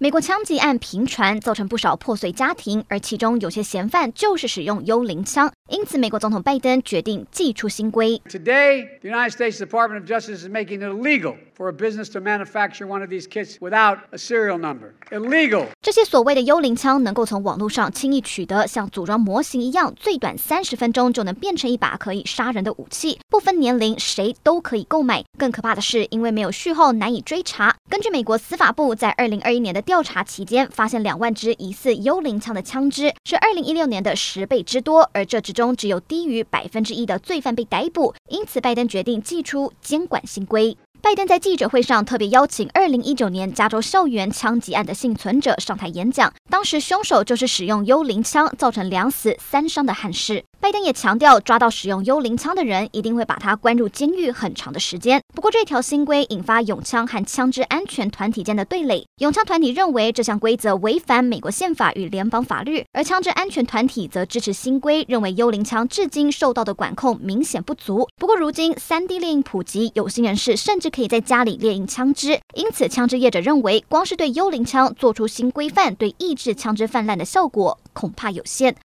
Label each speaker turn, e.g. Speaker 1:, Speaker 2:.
Speaker 1: 美国枪击案频传，造成不少破碎家庭，而其中有些嫌犯就是使用幽灵枪，因此美国总统拜登决定祭出新规。
Speaker 2: Today, the United States Department of Justice is making it illegal for a business to manufacture one of these kits without a serial number. Illegal.
Speaker 1: 这些所谓的幽灵枪能够从网络上轻易取得，像组装模型一样，最短三十分钟就能变成一把可以杀人的武器，不分年龄，谁都可以购买。更可怕的是，因为没有序号，难以追查。根据美国司法部在二零二一年的调查期间，发现两万支疑似幽灵枪的枪支是二零一六年的十倍之多，而这之中只有低于百分之一的罪犯被逮捕。因此，拜登决定祭出监管新规。拜登在记者会上特别邀请二零一九年加州校园枪击案的幸存者上台演讲，当时凶手就是使用幽灵枪造成两死三伤的憾事。拜登也强调，抓到使用幽灵枪的人，一定会把他关入监狱很长的时间。不过，这条新规引发永枪和枪支安全团体间的对垒。永枪团体认为这项规则违反美国宪法与联邦法律，而枪支安全团体则支持新规，认为幽灵枪至今受到的管控明显不足。不过，如今 3D 列印普及，有心人士甚至可以在家里列印枪支，因此枪支业者认为，光是对幽灵枪做出新规范，对抑制枪支泛滥的效果恐怕有限。